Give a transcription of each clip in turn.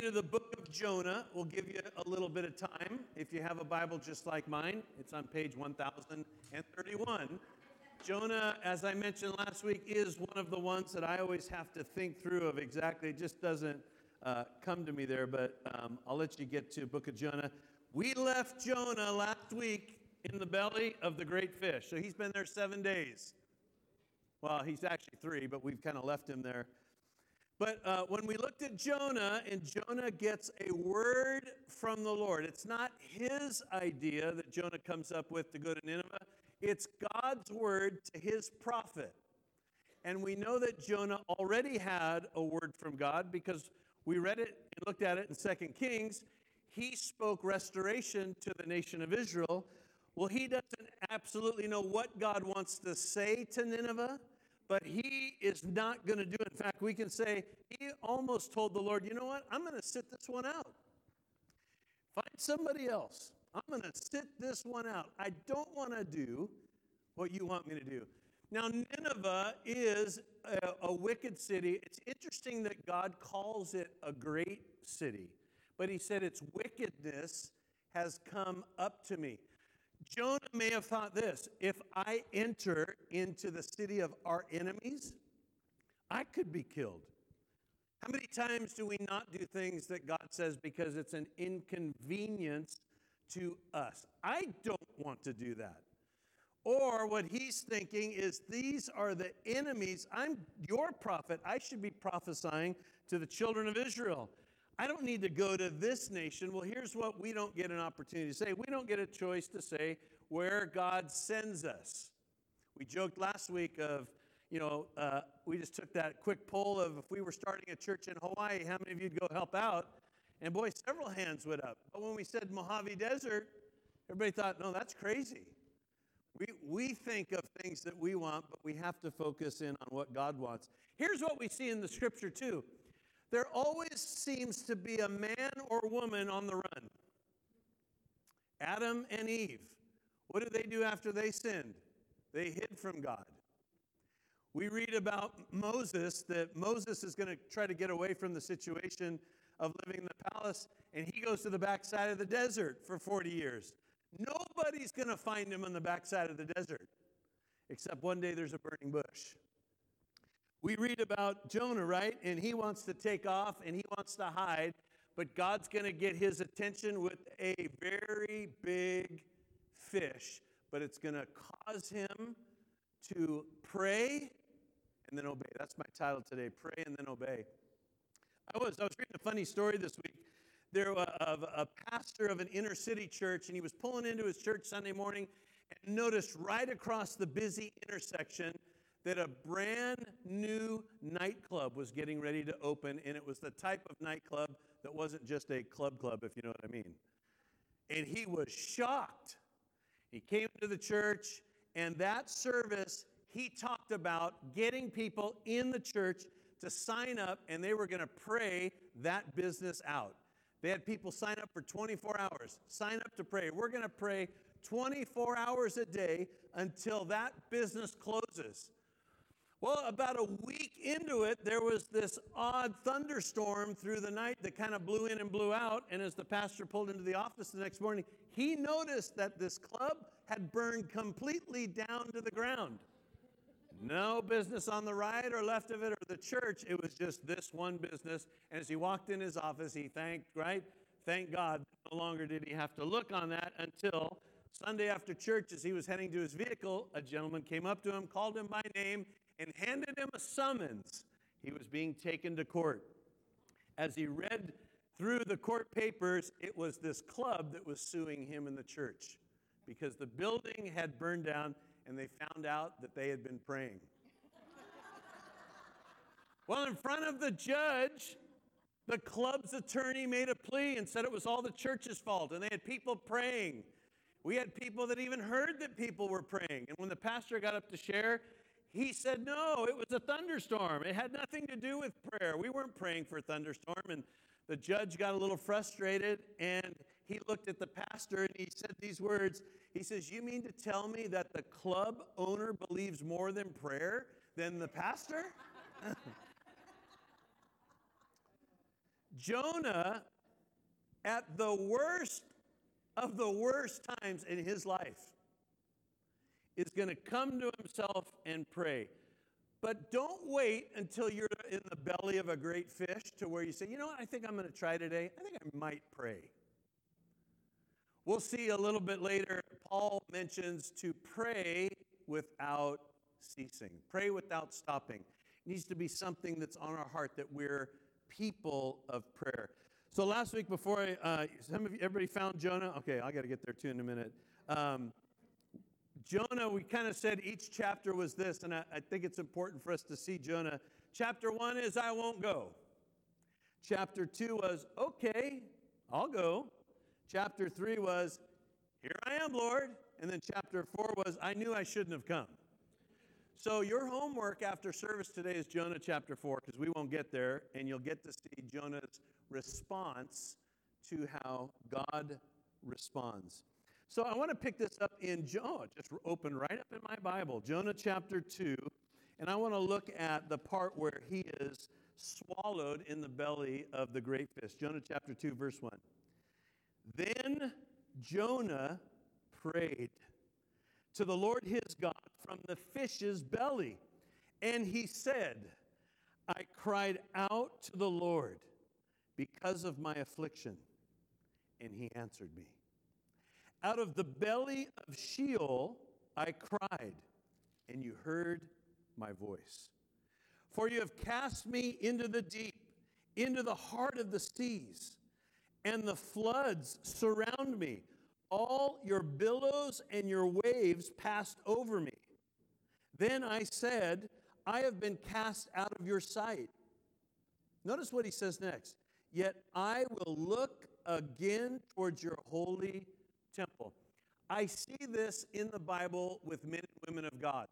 to the book of Jonah. We'll give you a little bit of time. If you have a Bible just like mine, it's on page 1031. Jonah, as I mentioned last week, is one of the ones that I always have to think through of exactly. It just doesn't uh, come to me there, but um, I'll let you get to book of Jonah. We left Jonah last week in the belly of the great fish. So he's been there seven days. Well, he's actually three, but we've kind of left him there. But uh, when we looked at Jonah, and Jonah gets a word from the Lord, it's not his idea that Jonah comes up with to go to Nineveh, it's God's word to his prophet. And we know that Jonah already had a word from God because we read it and looked at it in Second Kings. He spoke restoration to the nation of Israel. Well, he doesn't absolutely know what God wants to say to Nineveh but he is not going to do it. In fact, we can say he almost told the Lord, you know what? I'm going to sit this one out. Find somebody else. I'm going to sit this one out. I don't want to do what you want me to do. Now, Nineveh is a, a, wicked city. It's interesting that God calls it a great city, but he said its wickedness has come up to me. Jonah may have thought this if I enter into the city of our enemies, I could be killed. How many times do we not do things that God says because it's an inconvenience to us? I don't want to do that. Or what he's thinking is, these are the enemies. I'm your prophet. I should be prophesying to the children of Israel. I don't need to go to this nation. Well, here's what we don't get an opportunity to say we don't get a choice to say where God sends us. We joked last week of, you know, uh, we just took that quick poll of if we were starting a church in Hawaii, how many of you'd go help out? And boy, several hands went up. But when we said Mojave Desert, everybody thought, no, that's crazy. We, we think of things that we want, but we have to focus in on what God wants. Here's what we see in the scripture, too there always seems to be a man or woman on the run. Adam and Eve. What did they do after they sinned? They hid from God. We read about Moses that Moses is going to try to get away from the situation of living in the palace, and he goes to the backside of the desert for 40 years. Nobody's going to find him on the backside of the desert, except one day there's a burning bush. We read about Jonah, right? And he wants to take off and he wants to hide, but God's going to get his attention with a very big fish, but it's going to cause him to pray and then obey. That's my title today pray and then obey. I was, I was reading a funny story this week. There was a, a pastor of an inner city church, and he was pulling into his church Sunday morning and noticed right across the busy intersection that a brand new nightclub was getting ready to open, and it was the type of nightclub that wasn't just a club club, if you know what I mean. And he was shocked. He came to the church, and that service, he talked about getting people in the church to sign up, and they were going to pray that business out. They had people sign up for 24 hours, sign up to pray. We're going to pray 24 hours a day until that business closes. Well, about a week into it, there was this odd thunderstorm through the night that kind of blew in and blew out. And as the pastor pulled into the office the next morning, he noticed that this club had burned completely down to the ground. No business on the right or left of it or the church. It was just this one business. And as he walked in his office, he thanked, right? Thank God. No longer did he have to look on that until Sunday after church, as he was heading to his vehicle, a gentleman came up to him, called him by name, and handed him a summons. He was being taken to court. As he read through the court papers, it was this club that was suing him in the church because the building had burned down and they found out that they had been praying. well, in front of the judge, the club's attorney made a plea and said it was all the church's fault, and they had people praying. We had people that even heard that people were praying. And when the pastor got up to share, he said, No, it was a thunderstorm. It had nothing to do with prayer. We weren't praying for a thunderstorm. And the judge got a little frustrated and he looked at the pastor and he said these words. He says, You mean to tell me that the club owner believes more than prayer than the pastor? Jonah, at the worst of the worst times in his life, is going to come to himself and pray. But don't wait until you're in the belly of a great fish to where you say, you know what, I think I'm going to try today. I think I might pray. We'll see a little bit later, Paul mentions to pray without ceasing, pray without stopping. It needs to be something that's on our heart that we're people of prayer. So last week, before I, uh, some of you, everybody found Jonah. Okay, I got to get there too in a minute. Um, Jonah, we kind of said each chapter was this, and I, I think it's important for us to see Jonah. Chapter one is, I won't go. Chapter two was, okay, I'll go. Chapter three was, here I am, Lord. And then chapter four was, I knew I shouldn't have come. So your homework after service today is Jonah chapter four, because we won't get there, and you'll get to see Jonah's response to how God responds. So I want to pick this up in Jonah, just open right up in my Bible, Jonah chapter 2, and I want to look at the part where he is swallowed in the belly of the great fish. Jonah chapter 2, verse 1. Then Jonah prayed to the Lord his God from the fish's belly, and he said, I cried out to the Lord because of my affliction, and he answered me. Out of the belly of Sheol I cried, and you heard my voice. For you have cast me into the deep, into the heart of the seas, and the floods surround me. All your billows and your waves passed over me. Then I said, I have been cast out of your sight. Notice what he says next. Yet I will look again towards your holy temple. I see this in the Bible with men and women of God.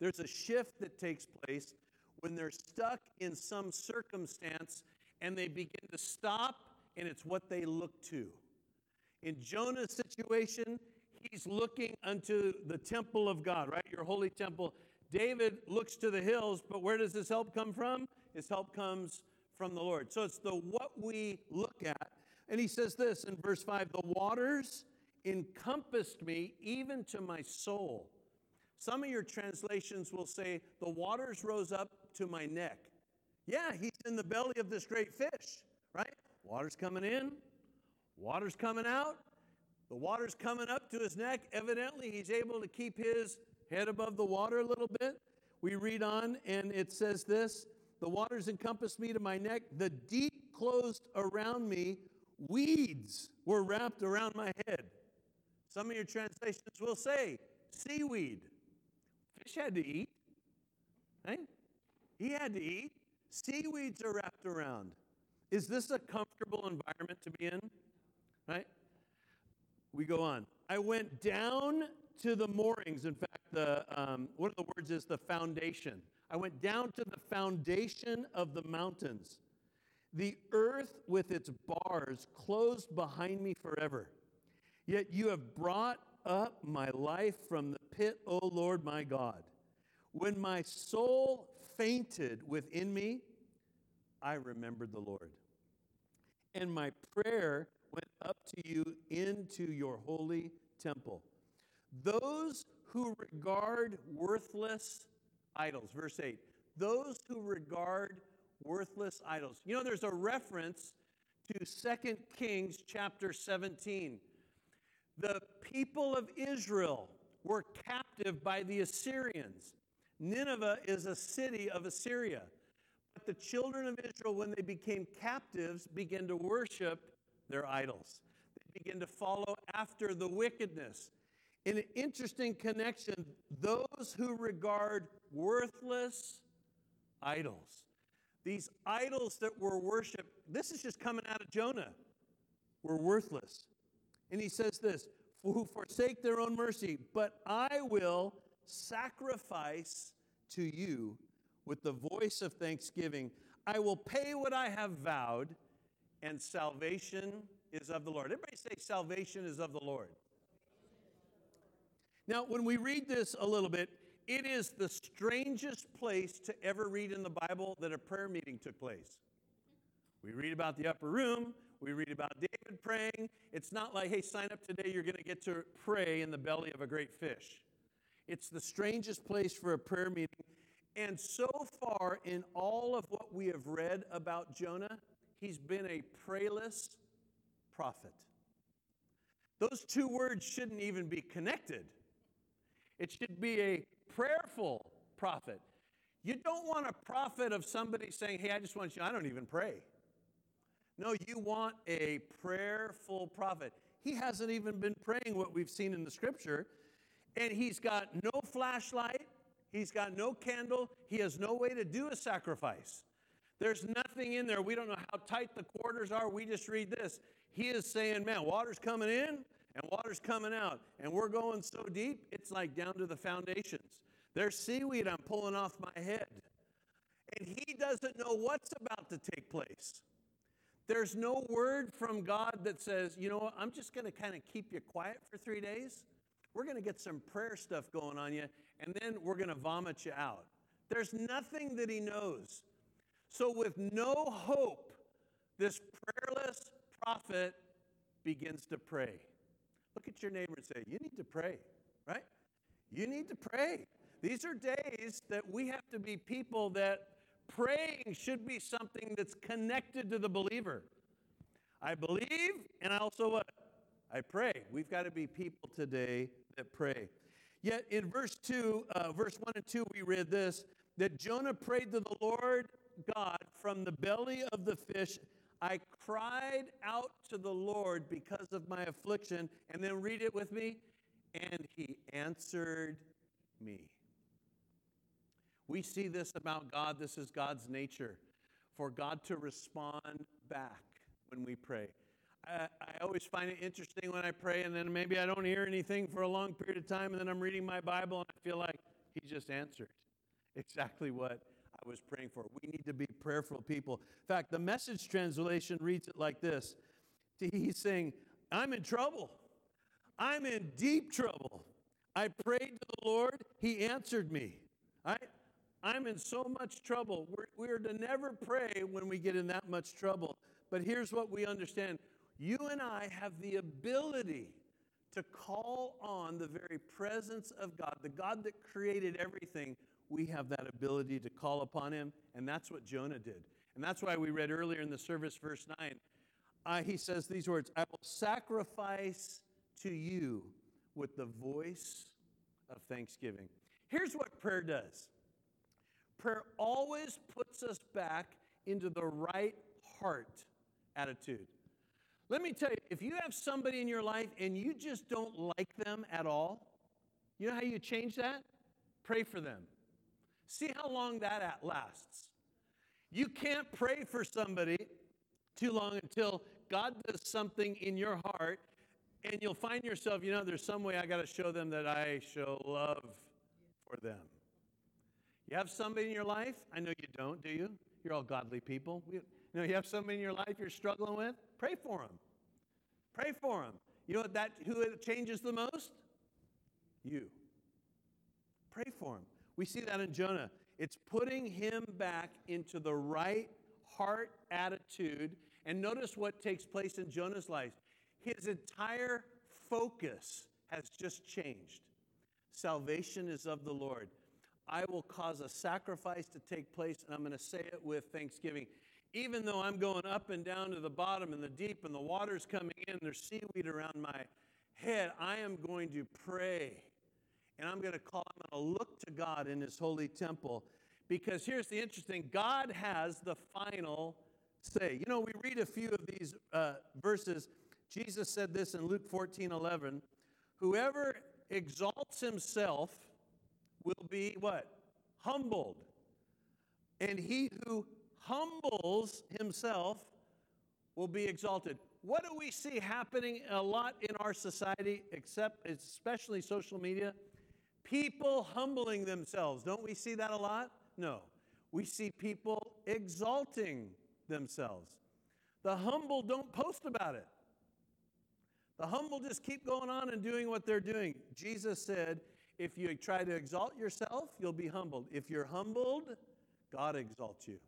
There's a shift that takes place when they're stuck in some circumstance and they begin to stop, and it's what they look to. In Jonah's situation, he's looking unto the temple of God, right? Your holy temple. David looks to the hills, but where does his help come from? His help comes from the Lord. So it's the what we look at and he says this in verse 5 The waters encompassed me even to my soul. Some of your translations will say, The waters rose up to my neck. Yeah, he's in the belly of this great fish, right? Water's coming in, water's coming out, the water's coming up to his neck. Evidently, he's able to keep his head above the water a little bit. We read on, and it says this The waters encompassed me to my neck, the deep closed around me weeds were wrapped around my head. Some of your translations will say seaweed. Fish had to eat, right? He had to eat. Seaweeds are wrapped around. Is this a comfortable environment to be in? Right? We go on. I went down to the moorings. In fact, the um, one of the words is the foundation. I went down to the foundation of the mountains. The earth with its bars closed behind me forever. Yet you have brought up my life from the pit, O Lord my God. When my soul fainted within me, I remembered the Lord. And my prayer went up to you into your holy temple. Those who regard worthless idols, verse 8, those who regard worthless idols. You know, there's a reference to Second Kings chapter 17. The people of Israel were captive by the Assyrians. Nineveh is a city of Assyria. But the children of Israel, when they became captives, began to worship their idols. They began to follow after the wickedness. In an interesting connection, those who regard worthless idols these idols that were worshiped, this is just coming out of Jonah, were worthless. And he says this who forsake their own mercy, but I will sacrifice to you with the voice of thanksgiving. I will pay what I have vowed, and salvation is of the Lord. Everybody say, Salvation is of the Lord. Now, when we read this a little bit, it is the strangest place to ever read in the Bible that a prayer meeting took place. We read about the upper room, we read about David praying. It's not like, hey, sign up today, you're going to get to pray in the belly of a great fish. It's the strangest place for a prayer meeting. And so far, in all of what we have read about Jonah, he's been a prayless prophet. Those two words shouldn't even be connected. It should be a prayerful prophet. You don't want a prophet of somebody saying, Hey, I just want you, I don't even pray. No, you want a prayerful prophet. He hasn't even been praying what we've seen in the scripture, and he's got no flashlight, he's got no candle, he has no way to do a sacrifice. There's nothing in there. We don't know how tight the quarters are. We just read this. He is saying, Man, water's coming in and water's coming out, and we're going so deep, it's like down to the foundations. There's seaweed I'm pulling off my head. And he doesn't know what's about to take place. There's no word from God that says, you know what, I'm just going to kind of keep you quiet for three days. We're going to get some prayer stuff going on you, and then we're going to vomit you out. There's nothing that he knows. So, with no hope, this prayerless prophet begins to pray. Look at your neighbor and say, You need to pray, right? You need to pray. These are days that we have to be people that praying should be something that's connected to the believer. I believe, and I also what? I pray. We've got to be people today that pray. Yet in verse 2, uh, verse 1 and 2, we read this that Jonah prayed to the Lord God from the belly of the fish. I cried out to the Lord because of my affliction. And then read it with me. And he answered me. We see this about God. This is God's nature for God to respond back when we pray. I, I, always find it interesting when I pray, and then maybe I don't hear anything for a long period of time, and then I'm reading my Bible, and I feel like He just answered exactly what I was praying for. We need to be prayerful people. In fact, the message translation reads it like this He's saying, I'm in trouble. I'm in deep trouble. I prayed to the Lord, He answered me. Right? I'm in so much trouble. We're, we're to never pray when we get in that much trouble. But here's what we understand you and I have the ability to call on the very presence of God, the God that created everything. We have that ability to call upon Him, and that's what Jonah did. And that's why we read earlier in the service, verse 9. Uh, he says these words I will sacrifice to you with the voice of thanksgiving. Here's what prayer does Prayer always puts us back into the right heart attitude. Let me tell you, if you have somebody in your life and you just don't like them at all, you know how you change that? Pray for them. See how long that at lasts. You can't pray for somebody too long until God does something in your heart and you'll find yourself, you know, there's some way I got to show them that I show love for them. You have somebody in your life? I know you don't, do you? You're all godly people. You know, you have somebody in your life you're struggling with? Pray for them. Pray for them. You know what that who it changes the most? You. Pray for him. We see that in Jonah. It's putting him back into the right heart attitude. And notice what takes place in Jonah's life. His entire focus has just changed. Salvation is of the Lord. I will cause a sacrifice to take place, and I'm going to say it with thanksgiving. Even though I'm going up and down to the bottom and the deep, and the water's coming in, there's seaweed around my head, I am going to pray. And I'm going to call, I'm going to look to God in His holy temple. Because here's the interesting God has the final say. You know, we read a few of these uh, verses. Jesus said this in Luke 14 11 Whoever exalts himself will be what? Humbled. And he who humbles himself will be exalted. What do we see happening a lot in our society, except especially social media? People humbling themselves. Don't we see that a lot? No. We see people exalting themselves. The humble don't post about it. The humble just keep going on and doing what they're doing. Jesus said, if you try to exalt yourself, you'll be humbled. If you're humbled, God exalts you.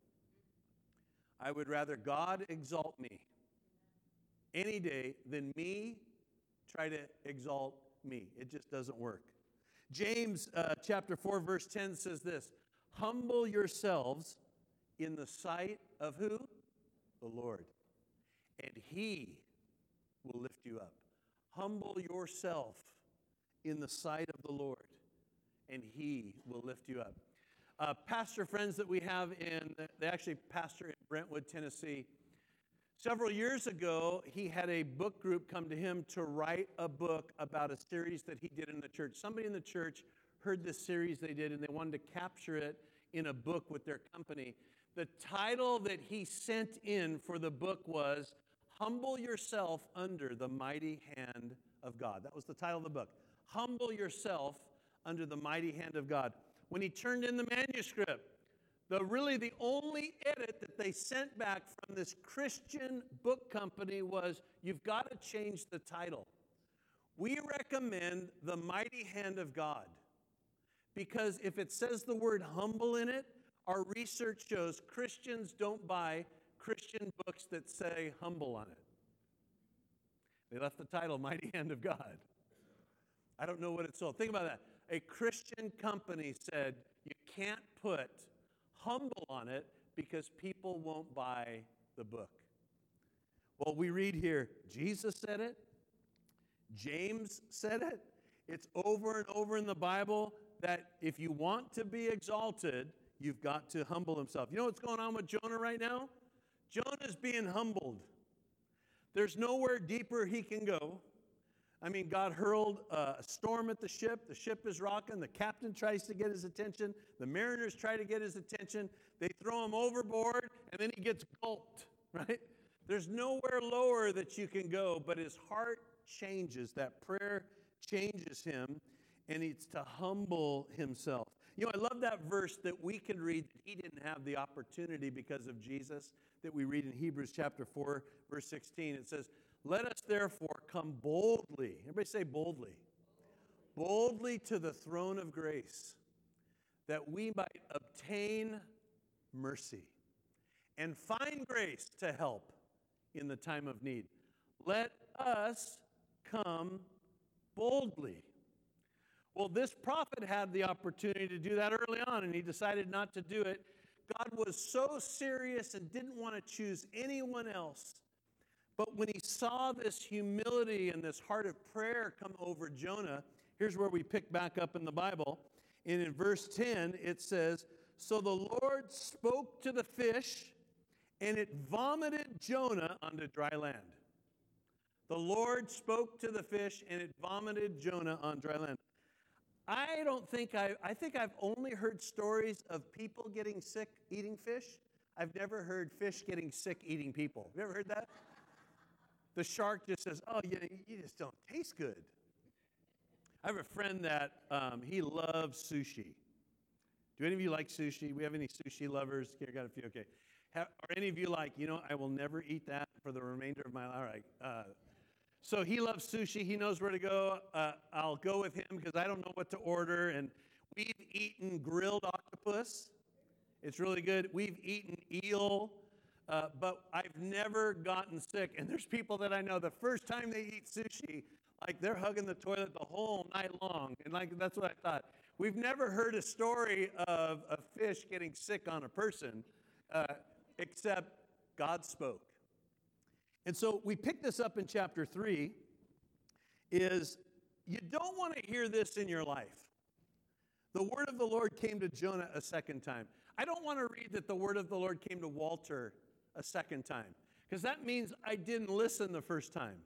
I would rather God exalt me any day than me try to exalt me. It just doesn't work. James uh, chapter 4, verse 10 says this Humble yourselves in the sight of who? The Lord. And he will lift you up. Humble yourself in the sight of the Lord, and he will lift you up. Uh, pastor friends that we have in, they actually pastor in Brentwood, Tennessee. Several years ago, he had a book group come to him to write a book about a series that he did in the church. Somebody in the church heard this series they did and they wanted to capture it in a book with their company. The title that he sent in for the book was Humble Yourself Under the Mighty Hand of God. That was the title of the book. Humble Yourself Under the Mighty Hand of God. When he turned in the manuscript, the really the only edit that they sent back from this Christian book company was you've got to change the title. We recommend the mighty hand of God because if it says the word humble in it, our research shows Christians don't buy Christian books that say humble on it. They left the title Mighty Hand of God. I don't know what it sold. Think about that. A Christian company said you can't put humble on it because people won't buy the book. Well, we read here Jesus said it, James said it. It's over and over in the Bible that if you want to be exalted, you've got to humble himself. You know what's going on with Jonah right now? Jonah's being humbled. There's nowhere deeper he can go. I mean, God hurled uh, a storm at the ship. The ship is rocking. The captain tries to get his attention. The mariners try to get his attention. They throw him overboard, and then he gets gulped, right? There's nowhere lower that you can go, but his heart changes. That prayer changes him, and it's to humble himself. You know, I love that verse that we can read that he didn't have the opportunity because of Jesus, that we read in Hebrews chapter 4, verse 16. It says, let us therefore come boldly, everybody say boldly, boldly to the throne of grace, that we might obtain mercy and find grace to help in the time of need. Let us come boldly. Well, this prophet had the opportunity to do that early on, and he decided not to do it. God was so serious and didn't want to choose anyone else but when he saw this humility and this heart of prayer come over Jonah, here's where we pick back up in the Bible. And in verse 10, it says, So the Lord spoke to the fish, and it vomited Jonah onto dry land. The Lord spoke to the fish, and it vomited Jonah on dry land. I don't think I, I think I've only heard stories of people getting sick eating fish. I've never heard fish getting sick eating people. Have you ever heard that? The shark just says, Oh, you, you just don't taste good. I have a friend that um, he loves sushi. Do any of you like sushi? We have any sushi lovers? I got a few. Okay. Have, are any of you like, you know, I will never eat that for the remainder of my life? All right. Uh, so he loves sushi. He knows where to go. Uh, I'll go with him because I don't know what to order. And we've eaten grilled octopus. It's really good. We've eaten eel. Uh, but I've never gotten sick. And there's people that I know the first time they eat sushi, like they're hugging the toilet the whole night long. And like that's what I thought. We've never heard a story of a fish getting sick on a person, uh, except God spoke. And so we pick this up in chapter three. Is you don't want to hear this in your life. The word of the Lord came to Jonah a second time. I don't want to read that the word of the Lord came to Walter a second time because that means I didn't listen the first time.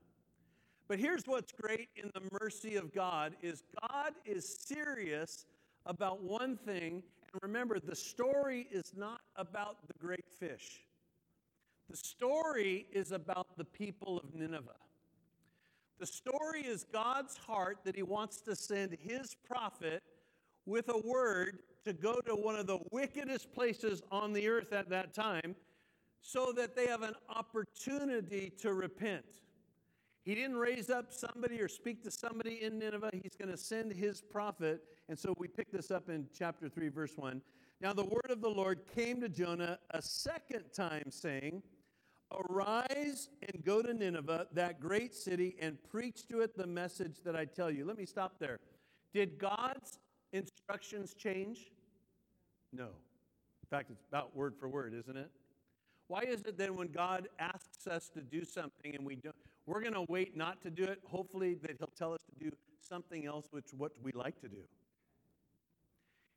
But here's what's great in the mercy of God is God is serious about one thing and remember the story is not about the great fish. The story is about the people of Nineveh. The story is God's heart that he wants to send his prophet with a word to go to one of the wickedest places on the earth at that time so that they have an opportunity to repent. He didn't raise up somebody or speak to somebody in Nineveh. He's going to send his prophet. And so we pick this up in chapter 3, verse 1. Now the word of the Lord came to Jonah a second time, saying, Arise and go to Nineveh, that great city, and preach to it the message that I tell you. Let me stop there. Did God's instructions change? No. In fact, it's about word for word, isn't it? Why is it then when God asks us to do something and we don't, we're going to wait not to do it, hopefully that He'll tell us to do something else, which what we like to do?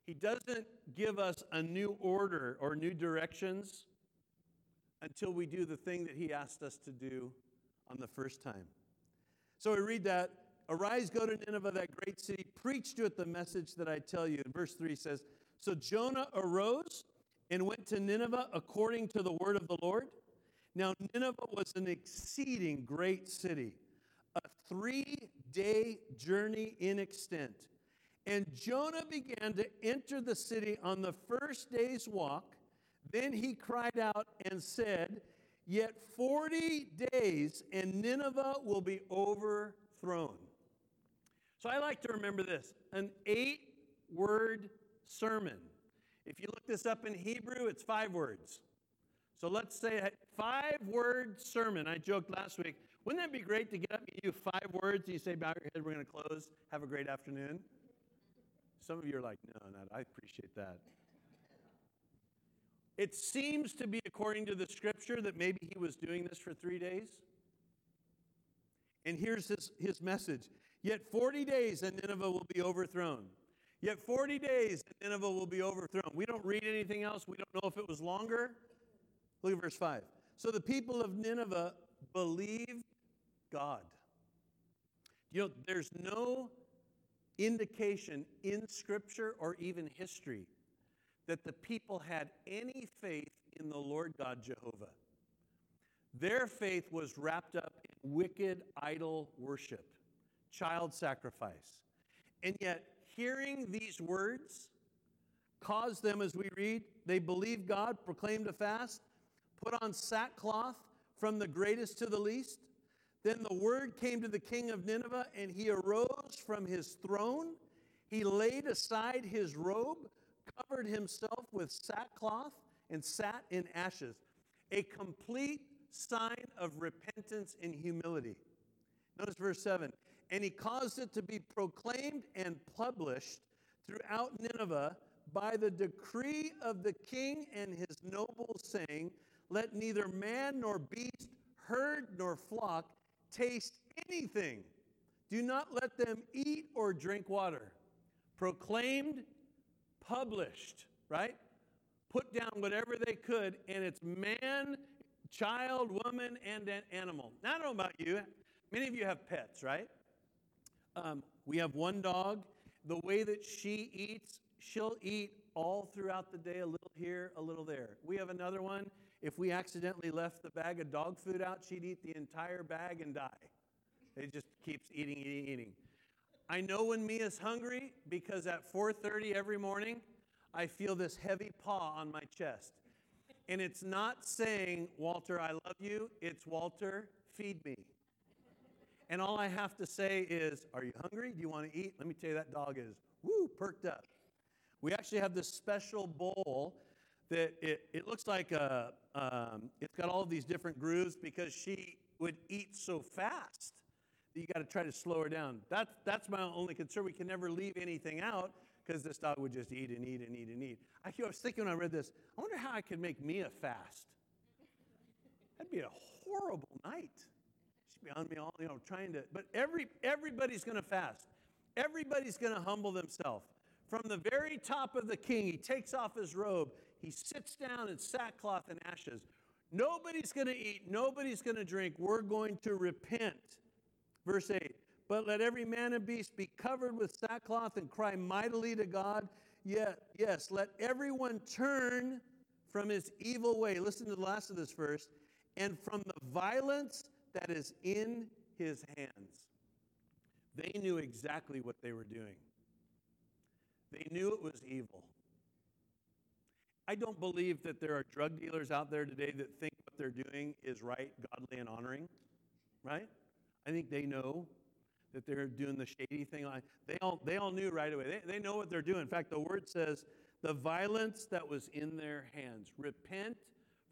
He doesn't give us a new order or new directions until we do the thing that He asked us to do on the first time. So we read that Arise, go to Nineveh, that great city, preach to it the message that I tell you. And verse 3 says, So Jonah arose and went to Nineveh according to the word of the Lord. Now, Nineveh was an exceeding great city, a three day journey in extent. And Jonah began to enter the city on the first day's walk. Then he cried out and said, Yet 40 days and Nineveh will be overthrown. So I like to remember this an eight word sermon. If you look this up in Hebrew, it's five words. So let's say a five word sermon. I joked last week. Wouldn't that be great to get up and you five words and you say, Bow your head, we're going to close. Have a great afternoon? Some of you are like, No, not. I appreciate that. It seems to be according to the scripture that maybe he was doing this for three days. And here's his, his message Yet 40 days and Nineveh will be overthrown. Yet 40 days and Nineveh will be overthrown. We don't read anything else. We don't know if it was longer. Look at verse 5. So the people of Nineveh believed God. You know, there's no indication in Scripture or even history that the people had any faith in the Lord God Jehovah. Their faith was wrapped up in wicked idol worship child sacrifice. And yet, hearing these words caused them, as we read, they believed God, proclaimed a fast, put on sackcloth from the greatest to the least. Then the word came to the king of Nineveh, and he arose from his throne. He laid aside his robe, covered himself with sackcloth, and sat in ashes. A complete sign of repentance and humility. Notice verse 7 and he caused it to be proclaimed and published throughout Nineveh by the decree of the king and his nobles, saying, Let neither man nor beast, herd nor flock taste anything. Do not let them eat or drink water. Proclaimed, published, right? Put down whatever they could, and it's man, child, woman, and an animal. Now, I don't know about you. Many of you have pets, right? Um, we have one dog. The way that she eats, she'll eat all throughout the day, a little here, a little there. We have another one. If we accidentally left the bag of dog food out, she'd eat the entire bag and die. It just keeps eating, eating, eating. I know when Mia's hungry because at 4:30 every morning, I feel this heavy paw on my chest. And it's not saying, "Walter, I love you." It's, "Walter, feed me." And all I have to say is, Are you hungry? Do you want to eat? Let me tell you, that dog is woo, perked up. We actually have this special bowl that it, it looks like a, um, it's got all these different grooves because she would eat so fast that you got to try to slow her down. That's, that's my only concern. We can never leave anything out because this dog would just eat and eat and eat and eat. I, I was thinking when I read this, I wonder how I could make Mia fast. That'd be a horrible night on me all, you know, trying to, but every, everybody's going to fast. Everybody's going to humble themselves. From the very top of the king, he takes off his robe. He sits down in sackcloth and ashes. Nobody's going to eat. Nobody's going to drink. We're going to repent. Verse 8. But let every man and beast be covered with sackcloth and cry mightily to God. Yet, yes, let everyone turn from his evil way. Listen to the last of this verse. And from the violence that is in his hands. They knew exactly what they were doing, they knew it was evil. I don't believe that there are drug dealers out there today that think what they're doing is right, godly, and honoring, right? I think they know that they're doing the shady thing. They all, they all knew right away. They, they know what they're doing. In fact, the word says the violence that was in their hands. Repent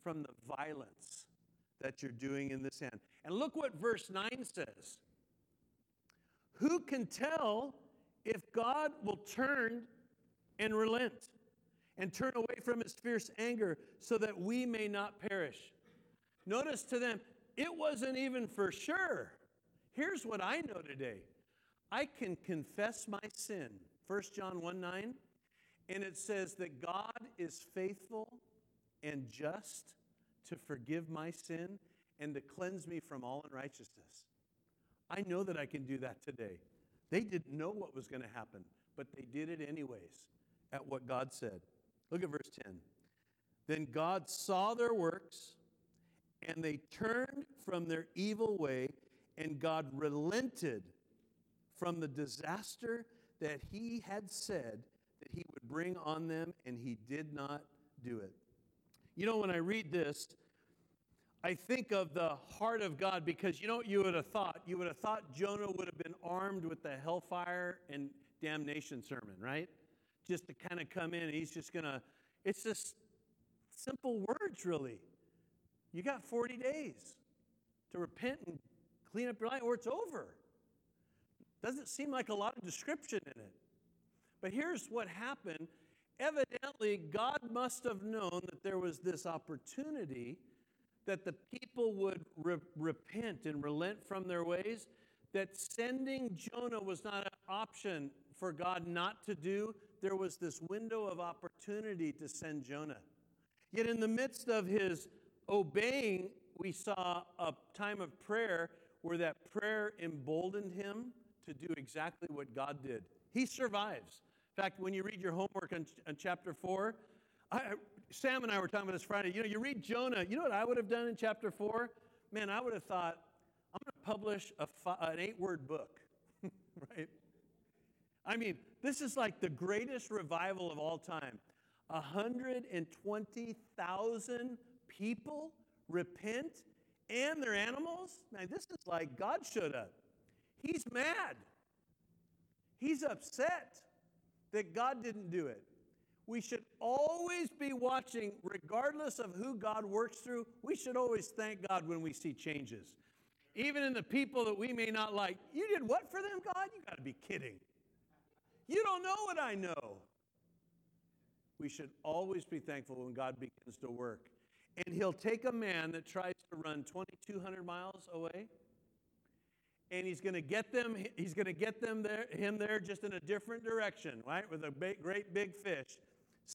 from the violence that you're doing in this hand. And look what verse 9 says. Who can tell if God will turn and relent and turn away from his fierce anger so that we may not perish? Notice to them, it wasn't even for sure. Here's what I know today I can confess my sin. 1 John 1 9. And it says that God is faithful and just to forgive my sin and to cleanse me from all unrighteousness. I know that I can do that today. They didn't know what was going to happen, but they did it anyways at what God said. Look at verse 10. Then God saw their works, and they turned from their evil way, and God relented from the disaster that he had said that he would bring on them, and he did not do it. You know, when I read this, I think of the heart of God because you know what you would have thought? You would have thought Jonah would have been armed with the hellfire and damnation sermon, right? Just to kind of come in and he's just going to, it's just simple words, really. You got 40 days to repent and clean up your life or it's over. Doesn't seem like a lot of description in it. But here's what happened. Evidently, God must have known that there was this opportunity that the people would re- repent and relent from their ways, that sending Jonah was not an option for God not to do. There was this window of opportunity to send Jonah. Yet, in the midst of his obeying, we saw a time of prayer where that prayer emboldened him to do exactly what God did. He survives. In fact, when you read your homework on, on chapter 4, I, Sam and I were talking about this Friday. You know, you read Jonah. You know what I would have done in chapter four? Man, I would have thought, I'm going to publish a an eight word book, right? I mean, this is like the greatest revival of all time. 120,000 people repent and their animals. Man, this is like God showed up. He's mad. He's upset that God didn't do it we should always be watching, regardless of who God works through. We should always thank God when we see changes. Even in the people that we may not like. You did what for them, God? You got to be kidding. You don't know what I know. We should always be thankful when God begins to work. And He'll take a man that tries to run 2,200 miles away and he's going to get them he's going to get them there him there just in a different direction right with a big, great big fish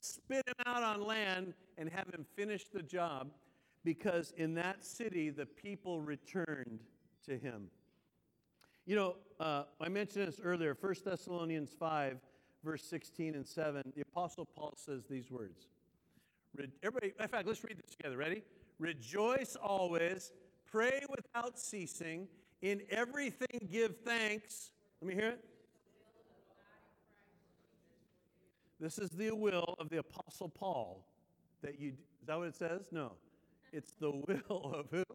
spit him out on land, and have him finish the job because in that city the people returned to him. You know, uh, I mentioned this earlier, 1 Thessalonians 5, verse 16 and 7. The Apostle Paul says these words. Everybody, in fact, let's read this together. Ready? Rejoice always, pray without ceasing, in everything give thanks. Let me hear it. This is the will of the Apostle Paul that you, is that what it says? No. It's the will of who?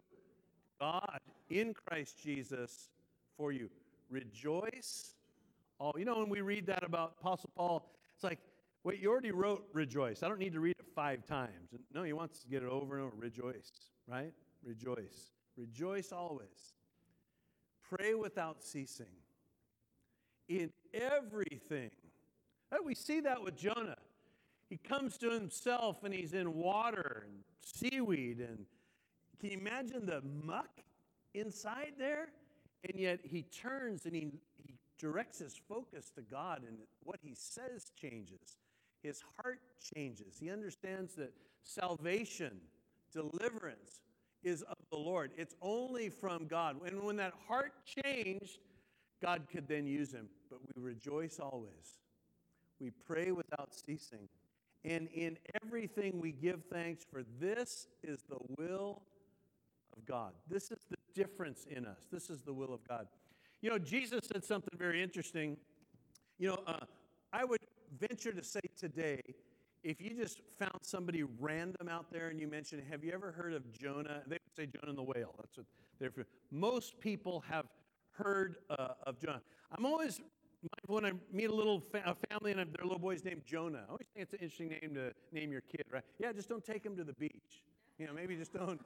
God in Christ Jesus for you. Rejoice. Oh, you know, when we read that about Apostle Paul, it's like, wait, you already wrote rejoice. I don't need to read it five times. No, he wants to get it over and over. Rejoice, right? Rejoice. Rejoice always. Pray without ceasing. In everything, we see that with Jonah. He comes to himself and he's in water and seaweed. And can you imagine the muck inside there? And yet he turns and he, he directs his focus to God, and what he says changes. His heart changes. He understands that salvation, deliverance, is of the Lord. It's only from God. And when that heart changed, God could then use him. But we rejoice always we pray without ceasing. And in everything we give thanks, for this is the will of God. This is the difference in us. This is the will of God. You know, Jesus said something very interesting. You know, uh, I would venture to say today, if you just found somebody random out there and you mentioned, have you ever heard of Jonah? They would say Jonah and the whale. That's what they're. Most people have heard uh, of Jonah. I'm always when I meet a little fa- a family and their little boy's named Jonah. I always think it's an interesting name to name your kid, right? Yeah, just don't take him to the beach. You know, maybe just don't,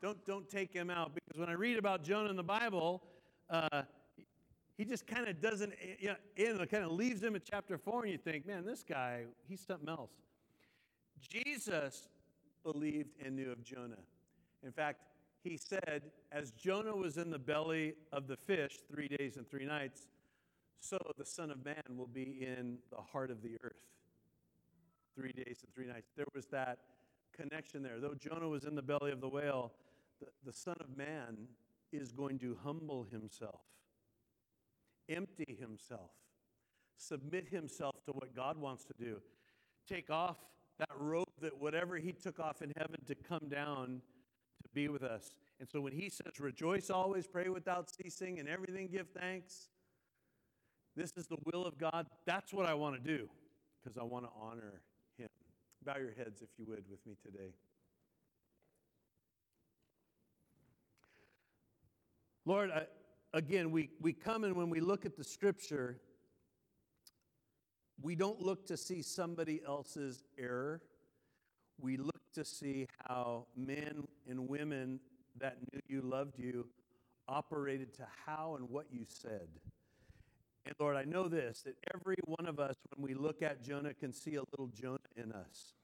don't, don't take him out because when I read about Jonah in the Bible, uh, he just kind of doesn't, you know, kind of leaves him in chapter four, and you think, man, this guy, he's something else. Jesus believed and knew of Jonah. In fact, he said, as Jonah was in the belly of the fish three days and three nights, so the Son of Man will be in the heart of the earth three days and three nights. There was that connection there. Though Jonah was in the belly of the whale, the, the Son of Man is going to humble himself, empty himself, submit himself to what God wants to do, take off that robe that whatever he took off in heaven to come down to be with us. And so when he says, Rejoice always, pray without ceasing, and everything give thanks, this is the will of God. That's what I want to do because I want to honor him. Bow your heads, if you would, with me today. Lord, I, again, we, we come and when we look at the scripture, we don't look to see somebody else's error. We look to see how men and women that knew you, loved you, operated to how and what you said. And Lord, I know this that every one of us, when we look at Jonah, can see a little Jonah in us.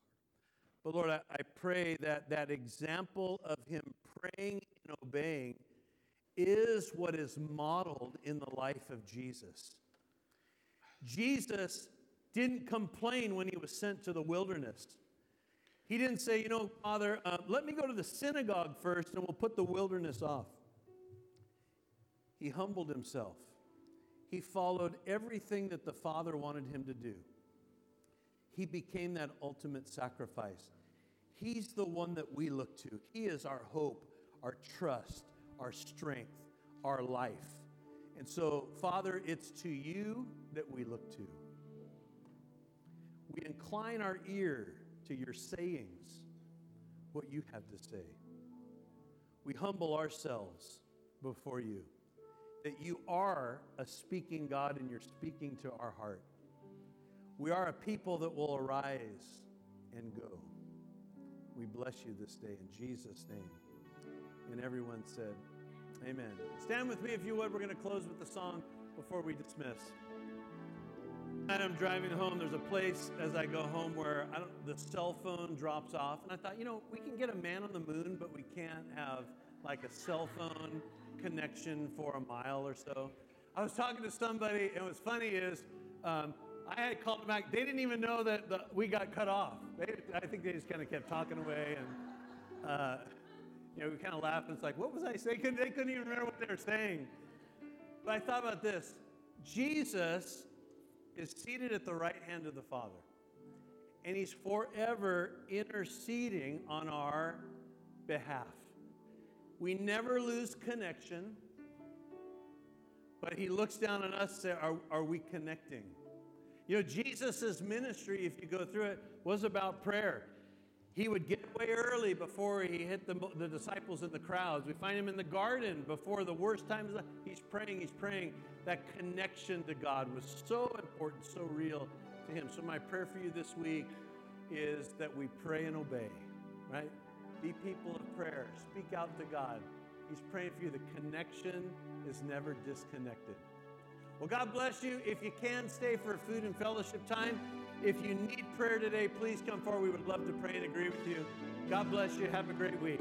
But Lord, I, I pray that that example of him praying and obeying is what is modeled in the life of Jesus. Jesus didn't complain when he was sent to the wilderness. He didn't say, you know, Father, uh, let me go to the synagogue first and we'll put the wilderness off. He humbled himself. He followed everything that the Father wanted him to do. He became that ultimate sacrifice. He's the one that we look to. He is our hope, our trust, our strength, our life. And so, Father, it's to you that we look to. We incline our ear to your sayings, what you have to say. We humble ourselves before you that you are a speaking God and you're speaking to our heart. We are a people that will arise and go. We bless you this day in Jesus' name. And everyone said, Amen. Stand with me if you would. We're going to close with the song before we dismiss. And I'm driving home. There's a place as I go home where the cell phone drops off. And I thought, you know, we can get a man on the moon, but we can't have like a cell phone connection for a mile or so. I was talking to somebody, and what's funny is um, I had called them back. They didn't even know that the, we got cut off. They, I think they just kind of kept talking away, and uh, you know, we kind of laughed. And it's like, what was I saying? They couldn't even remember what they were saying. But I thought about this: Jesus is seated at the right hand of the Father, and He's forever interceding on our behalf. We never lose connection. But he looks down on us and says, are, are we connecting? You know, Jesus' ministry, if you go through it, was about prayer. He would get away early before he hit the, the disciples in the crowds. We find him in the garden before the worst times. He's praying, he's praying. That connection to God was so important, so real to him. So, my prayer for you this week is that we pray and obey, right? Be people of prayer. Speak out to God. He's praying for you. The connection is never disconnected. Well, God bless you. If you can, stay for food and fellowship time. If you need prayer today, please come forward. We would love to pray and agree with you. God bless you. Have a great week.